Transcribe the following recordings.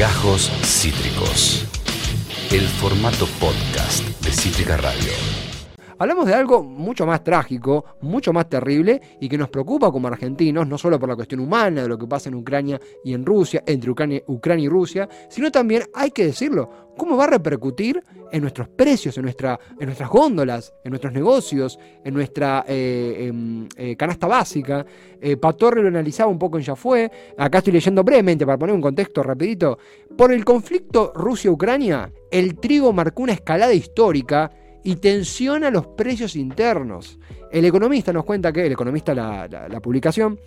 Gajos Cítricos. El formato podcast de Cítrica Radio. Hablamos de algo mucho más trágico, mucho más terrible y que nos preocupa como argentinos, no solo por la cuestión humana de lo que pasa en Ucrania y en Rusia, entre Ucrania, y Rusia, sino también, hay que decirlo, cómo va a repercutir en nuestros precios, en, nuestra, en nuestras góndolas, en nuestros negocios, en nuestra eh, em, eh, canasta básica. Eh, Patorre lo analizaba un poco en Ya Fue. Acá estoy leyendo brevemente para poner un contexto rapidito. Por el conflicto Rusia-Ucrania, el trigo marcó una escalada histórica y tensiona los precios internos. El economista nos cuenta que, el economista la, la, publicación,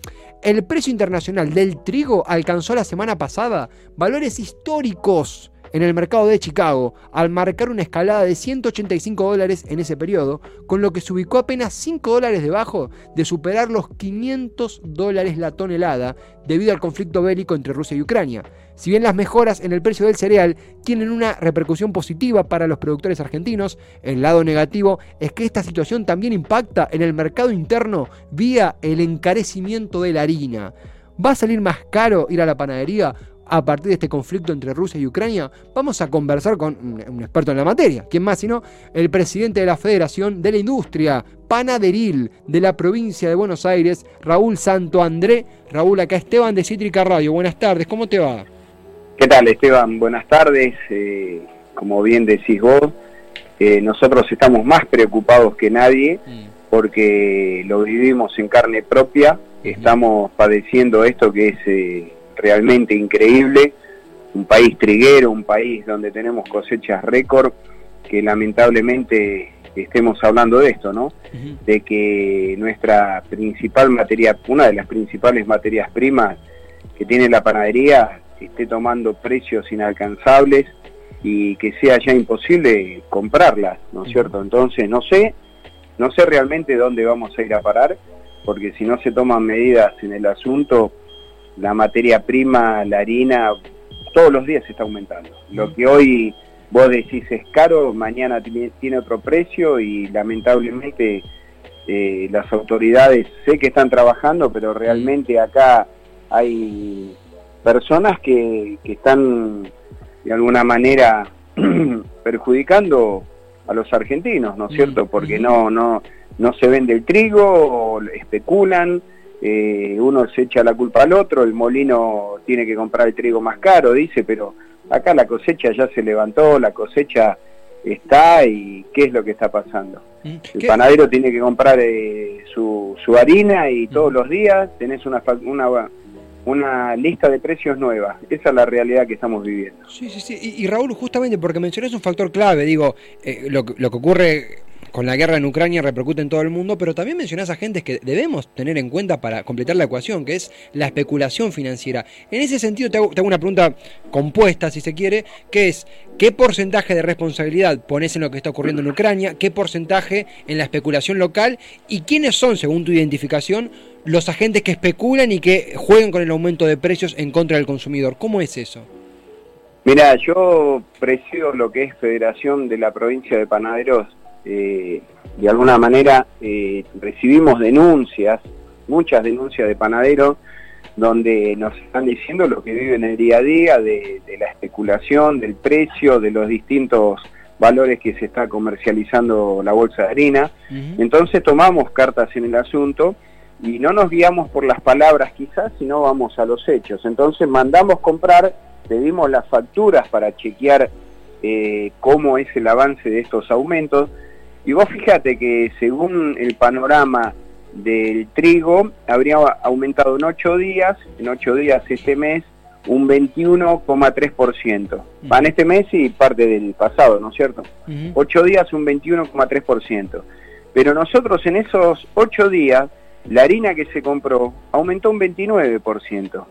el precio internacional del trigo alcanzó la semana pasada valores históricos en el mercado de Chicago, al marcar una escalada de 185 dólares en ese periodo, con lo que se ubicó apenas 5 dólares debajo de superar los 500 dólares la tonelada debido al conflicto bélico entre Rusia y Ucrania. Si bien las mejoras en el precio del cereal tienen una repercusión positiva para los productores argentinos, el lado negativo es que esta situación también impacta en el mercado interno vía el encarecimiento de la harina. ¿Va a salir más caro ir a la panadería? A partir de este conflicto entre Rusia y Ucrania, vamos a conversar con un experto en la materia. ¿Quién más sino el presidente de la Federación de la Industria Panaderil de la provincia de Buenos Aires, Raúl Santo André. Raúl, acá Esteban de Cítrica Radio. Buenas tardes, ¿cómo te va? ¿Qué tal, Esteban? Buenas tardes. Eh, como bien decís vos, eh, nosotros estamos más preocupados que nadie mm. porque lo vivimos en carne propia. Estamos padeciendo esto que es eh, realmente increíble, un país triguero, un país donde tenemos cosechas récord, que lamentablemente estemos hablando de esto, ¿no? De que nuestra principal materia, una de las principales materias primas que tiene la panadería, esté tomando precios inalcanzables y que sea ya imposible comprarlas, ¿no es cierto? Entonces, no sé, no sé realmente dónde vamos a ir a parar, porque si no se toman medidas en el asunto, la materia prima, la harina, todos los días está aumentando. Lo que hoy vos decís es caro, mañana tiene, otro precio y lamentablemente eh, las autoridades sé que están trabajando, pero realmente acá hay personas que, que están de alguna manera perjudicando a los argentinos, ¿no es cierto? Porque no, no, no se vende el trigo, o especulan, eh, uno se echa la culpa al otro, el molino tiene que comprar el trigo más caro, dice, pero acá la cosecha ya se levantó, la cosecha está y qué es lo que está pasando. El panadero tiene que comprar eh, su, harina y todos los días tenés una, una, una lista de precios nueva. Esa es la realidad que estamos viviendo. Sí, sí, sí. Y, Raúl, justamente porque mencionás un factor clave, digo, eh, lo, lo que ocurre con la guerra en Ucrania repercute en todo el mundo, pero también mencionás agentes que debemos tener en cuenta para completar la ecuación, que es la especulación financiera. En ese sentido, te hago, una pregunta compuesta, si se quiere, que es, ¿qué porcentaje de responsabilidad pones en lo que está ocurriendo en Ucrania? ¿Qué porcentaje en la especulación local? ¿Y quiénes son, según tu identificación, los agentes que especulan y que juegan con el aumento de precios en contra del consumidor? ¿Cómo es eso? Mira, yo presido lo que es Federación de la Provincia de Panaderos eh, de alguna manera eh, recibimos denuncias, muchas denuncias de panaderos, donde nos están diciendo lo que viven el día a día, de, la especulación, del precio, de los distintos valores que se está comercializando la bolsa de harina. Entonces tomamos cartas en el asunto y no nos guiamos por las palabras quizás, sino vamos a los hechos. Entonces mandamos comprar, pedimos las facturas para chequear eh, cómo es el avance de estos aumentos y vos fíjate que según el panorama del trigo, habría aumentado en ocho días, en ocho días este mes, un 21,3%. Van este mes y parte del pasado, ¿no es cierto? Ocho días, un 21,3%. Pero nosotros en esos ocho días, la harina que se compró aumentó un 29%.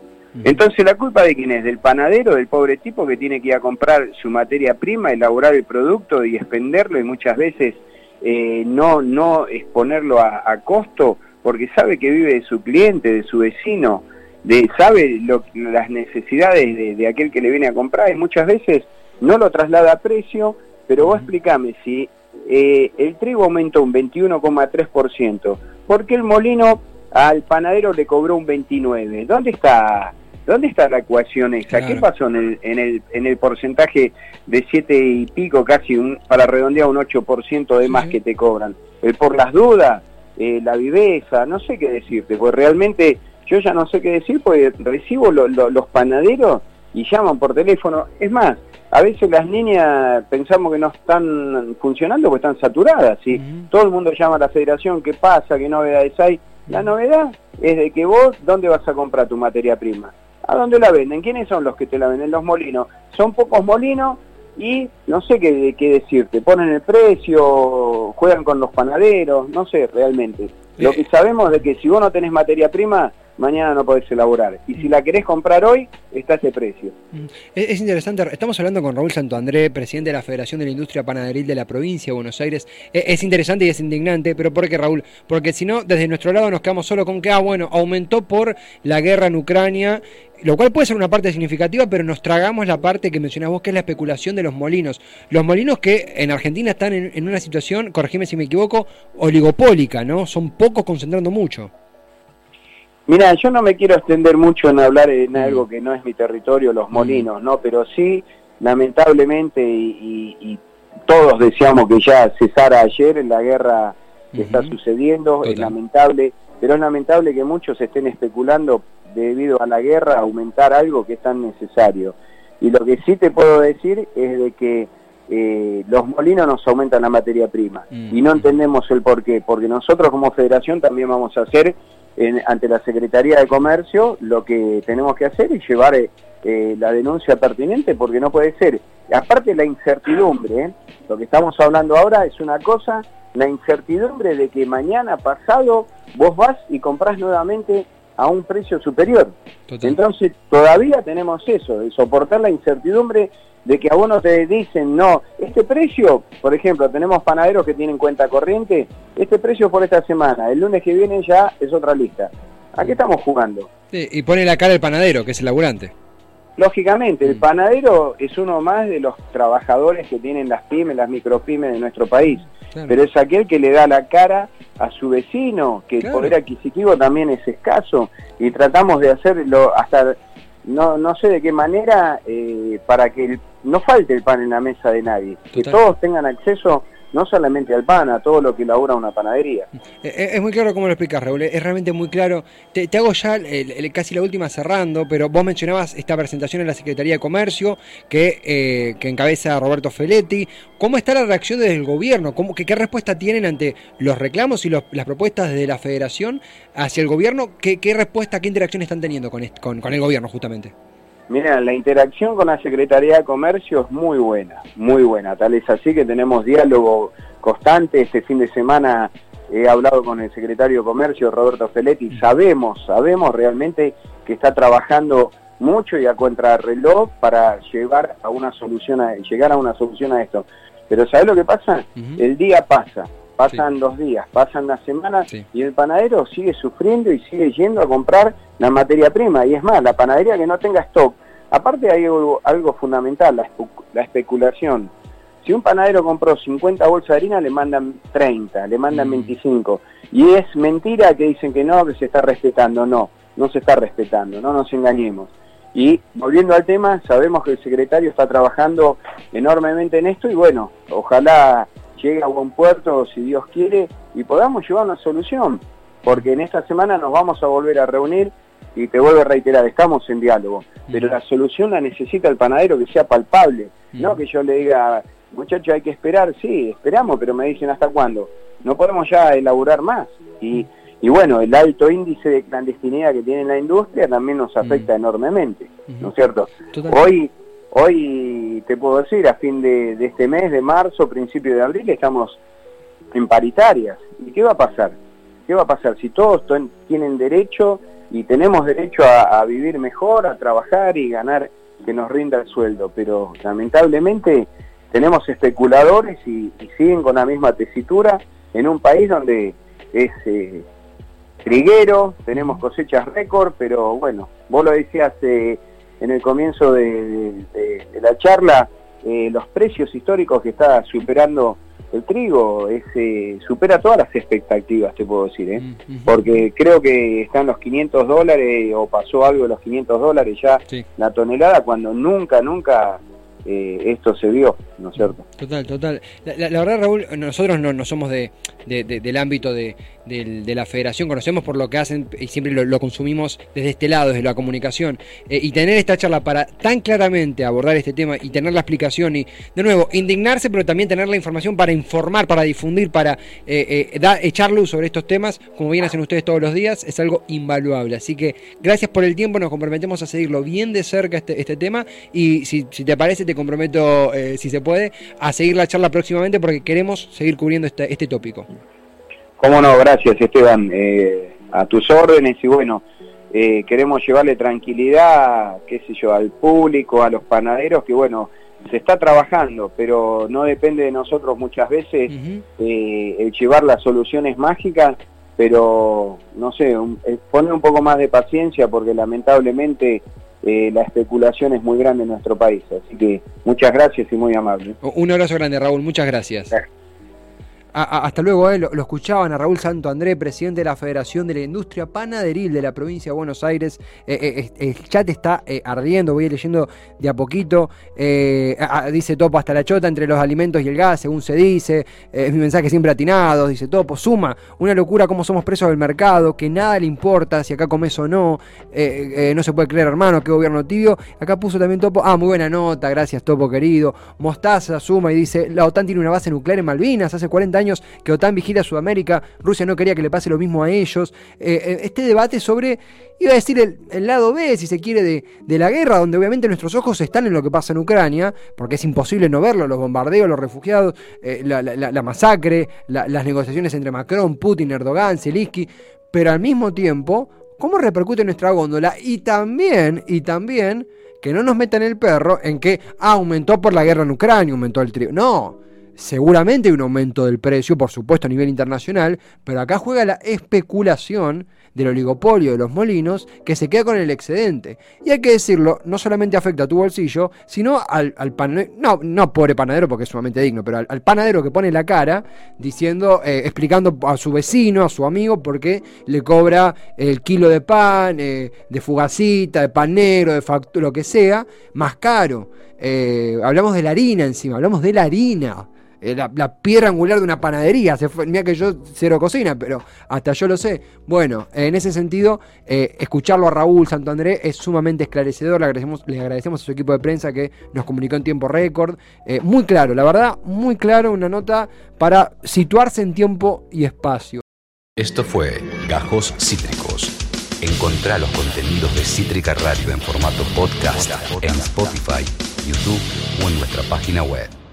Entonces, ¿la culpa de quién es? ¿Del panadero, del pobre tipo que tiene que ir a comprar su materia prima, elaborar el producto y expenderlo y muchas veces eh, no, no exponerlo a, costo porque sabe que vive de su cliente, de su vecino, de, sabe lo, las necesidades de, aquel que le viene a comprar y muchas veces no lo traslada a precio, pero vos explícame, si eh, el trigo aumentó un 21,3%, ¿por qué el molino al panadero le cobró un 29%? ¿Dónde está ¿Dónde está la ecuación esa? ¿Qué pasó en el, en el, en el porcentaje de 7 y pico, casi un, para redondear un 8% de más que te cobran? El por las dudas, eh, la viveza, no sé qué decirte, porque realmente yo ya no sé qué decir porque recibo los panaderos y llaman por teléfono. Es más, a veces las niñas pensamos que no están funcionando porque están saturadas. ¿sí? Todo el mundo llama a la federación, ¿qué pasa? ¿Qué novedades hay? La novedad es de que vos, ¿dónde vas a comprar tu materia prima? ¿A dónde la venden? ¿Quiénes son los que te la venden? Los molinos. Son pocos molinos y no sé qué, qué decirte. Ponen el precio, juegan con los panaderos, no sé realmente. Lo que sabemos es que si vos no tenés materia prima, mañana no podés elaborar. Y si la querés comprar hoy, está ese precio. Mm. Es, interesante, estamos hablando con Raúl Santoandré, presidente de la Federación de la Industria Panaderil de la provincia de Buenos Aires. Es, es interesante y es indignante, pero ¿por qué Raúl? Porque si no, desde nuestro lado nos quedamos solo con que, ah, bueno, aumentó por la guerra en Ucrania lo cual puede ser una parte significativa, pero nos tragamos la parte que mencionás vos, que es la especulación de los molinos. Los molinos que en Argentina están en, en una situación, corregime si me equivoco, oligopólica, ¿no? Son pocos concentrando mucho. Mira, yo no me quiero extender mucho en hablar en algo que no es mi territorio, los mm. molinos, ¿no? Pero sí, lamentablemente, y, todos deseamos que ya cesara ayer la guerra que está sucediendo, es lamentable, pero es lamentable que muchos estén especulando debido a la guerra aumentar algo que es tan necesario. Y lo que sí te puedo decir es de que eh, los molinos nos aumentan la materia prima mm. y no entendemos el por qué, porque nosotros como federación también vamos a hacer ante la Secretaría de Comercio lo que tenemos que hacer es llevar eh, eh, la denuncia pertinente porque no puede ser. Aparte la incertidumbre, ¿eh? lo que estamos hablando ahora es una cosa, la incertidumbre de que mañana pasado vos vas y comprás nuevamente a un precio superior. Entonces todavía tenemos eso, de soportar la incertidumbre de que a uno te dicen, no, este precio, por ejemplo, tenemos panaderos que tienen cuenta corriente, este precio por esta semana, el lunes que viene ya es otra lista. ¿A qué estamos jugando? y pone la cara el panadero, que es el laburante. Lógicamente, el mm. panadero es uno más de los trabajadores que tienen las pymes, las micropymes de nuestro país, pero es aquel que le da la cara a su vecino, que el poder adquisitivo también es escaso, y tratamos de hacerlo hasta no, no sé de qué manera eh, para que no falte el pan en la mesa de nadie, que todos tengan acceso no solamente al pan, a todo lo que elabora una panadería. Eh, eh, es muy claro cómo lo explicas, Raúl, es realmente muy claro. Te, hago ya casi la última cerrando, pero vos mencionabas esta presentación en la Secretaría de Comercio que, eh, que encabeza Roberto Feletti. ¿Cómo está la reacción desde el gobierno? ¿Cómo, qué, respuesta tienen ante los reclamos y las propuestas de la Federación hacia el gobierno? ¿Qué, respuesta, qué interacción están teniendo con, con, con el gobierno justamente? Mira, la interacción con la Secretaría de Comercio es muy buena, muy buena. Tal es así que tenemos diálogo constante. Este fin de semana he hablado con el secretario de Comercio, Roberto Feletti. Sabemos, sabemos realmente que está trabajando mucho y a contrarreloj para llevar a una solución a, llegar a una solución a esto. Pero ¿sabes lo que pasa? El día pasa, pasan dos días, pasan las semanas y el panadero sigue sufriendo y sigue yendo a comprar la materia prima. Y es más, la panadería que no tenga stock. Aparte hay algo, fundamental, la, especulación. Si un panadero compró 50 bolsas de harina, le mandan 30, le mandan 25. Mm. Y es mentira que dicen que no, que se está respetando. No, no se está respetando, no nos engañemos. Y volviendo al tema, sabemos que el secretario está trabajando enormemente en esto y bueno, ojalá llegue a buen puerto, si Dios quiere, y podamos llevar una solución, porque en esta semana nos vamos a volver a reunir y te vuelvo a reiterar, estamos en diálogo, pero la solución la necesita el panadero que sea palpable, no que yo le diga, muchacho hay que esperar, sí, esperamos, pero me dicen hasta cuándo, no podemos ya elaborar más. Y, y bueno, el alto índice de clandestinidad que tiene la industria también nos afecta enormemente, ¿no es cierto? Hoy Hoy te puedo decir, a fin de, este mes, de marzo, principio de abril, estamos en paritarias. ¿Y qué va a pasar? ¿Qué va a pasar si todos tienen derecho y tenemos derecho a, vivir mejor, a trabajar y ganar que nos rinda el sueldo? Pero lamentablemente tenemos especuladores y, siguen con la misma tesitura en un país donde es eh, triguero, tenemos cosechas récord, pero bueno, vos lo decías... Eh, en el comienzo de, la charla, eh, los precios históricos que está superando el trigo es, eh, supera todas las expectativas, te puedo decir, ¿eh? porque creo que están los 500 dólares o pasó algo de los 500 dólares ya la tonelada cuando nunca, nunca eh, esto se vio, ¿no es cierto? Total, total. La, verdad, Raúl, nosotros no, no somos de, del ámbito de, la federación, conocemos por lo que hacen y siempre lo, consumimos desde este lado, desde la comunicación. Eh, y tener esta charla para tan claramente abordar este tema y tener la explicación y, de nuevo, indignarse, pero también tener la información para informar, para difundir, para eh, echar luz sobre estos temas, como bien hacen ustedes todos los días, es algo invaluable. Así que gracias por el tiempo, nos comprometemos a seguirlo bien de cerca este, este tema y si, si te parece, te comprometo, eh, si se puede, a seguir la charla próximamente porque queremos seguir cubriendo este, este tópico. Cómo no, gracias Esteban, eh, a tus órdenes y bueno, eh, queremos llevarle tranquilidad, qué sé yo, al público, a los panaderos, que bueno, se está trabajando, pero no depende de nosotros muchas veces el llevar las soluciones mágicas, pero no sé, poner un poco más de paciencia porque lamentablemente eh, la especulación es muy grande en nuestro país. Así que muchas gracias y muy amable. Un abrazo grande, Raúl. Muchas gracias hasta luego, eh, lo, escuchaban a Raúl Santo André, presidente de la Federación de la Industria Panaderil de la provincia de Buenos Aires. Eh, eh, el chat está ardiendo, voy leyendo de a poquito. dice Topo hasta la chota entre los alimentos y el gas, según se dice. es mi mensaje siempre atinado, dice Topo. Suma, una locura cómo somos presos del mercado, que nada le importa si acá comes o no. no se puede creer, hermano, qué gobierno tibio. Acá puso también Topo. Ah, muy buena nota, gracias Topo querido. Mostaza suma y dice, la OTAN tiene una base nuclear en Malvinas hace 40 años que OTAN vigila Sudamérica, Rusia no quería que le pase lo mismo a ellos. Eh, eh, este debate sobre, iba a decir, el, lado B, si se quiere, de, la guerra, donde obviamente nuestros ojos están en lo que pasa en Ucrania, porque es imposible no verlo, los bombardeos, los refugiados, eh, la, masacre, las negociaciones entre Macron, Putin, Erdogan, Zelensky, pero al mismo tiempo, ¿cómo repercute nuestra góndola? Y también, y también que no nos metan el perro en que ah, aumentó por la guerra en Ucrania, aumentó el trigo. No, Seguramente hay un aumento del precio, por supuesto, a nivel internacional, pero acá juega la especulación del oligopolio de los molinos que se queda con el excedente. Y hay que decirlo, no solamente afecta a tu bolsillo, sino al, panadero, no, no pobre panadero porque es sumamente digno, pero al, panadero que pone la cara diciendo, eh, explicando a su vecino, a su amigo, por qué le cobra el kilo de pan, eh, de fugacita, de panero, de factura, lo que sea, más caro. Eh, hablamos de la harina encima, hablamos de la harina. Eh, la, piedra angular de una panadería. Se mira que yo cero cocina, pero hasta yo lo sé. Bueno, en ese sentido, eh, escucharlo a Raúl Santo André es sumamente esclarecedor. Le agradecemos, le agradecemos a su equipo de prensa que nos comunicó en tiempo récord. Eh, muy claro, la verdad, muy claro, una nota para situarse en tiempo y espacio. Esto fue Gajos Cítricos. Encontrá los contenidos de Cítrica Radio en formato podcast en Spotify, YouTube o en nuestra página web.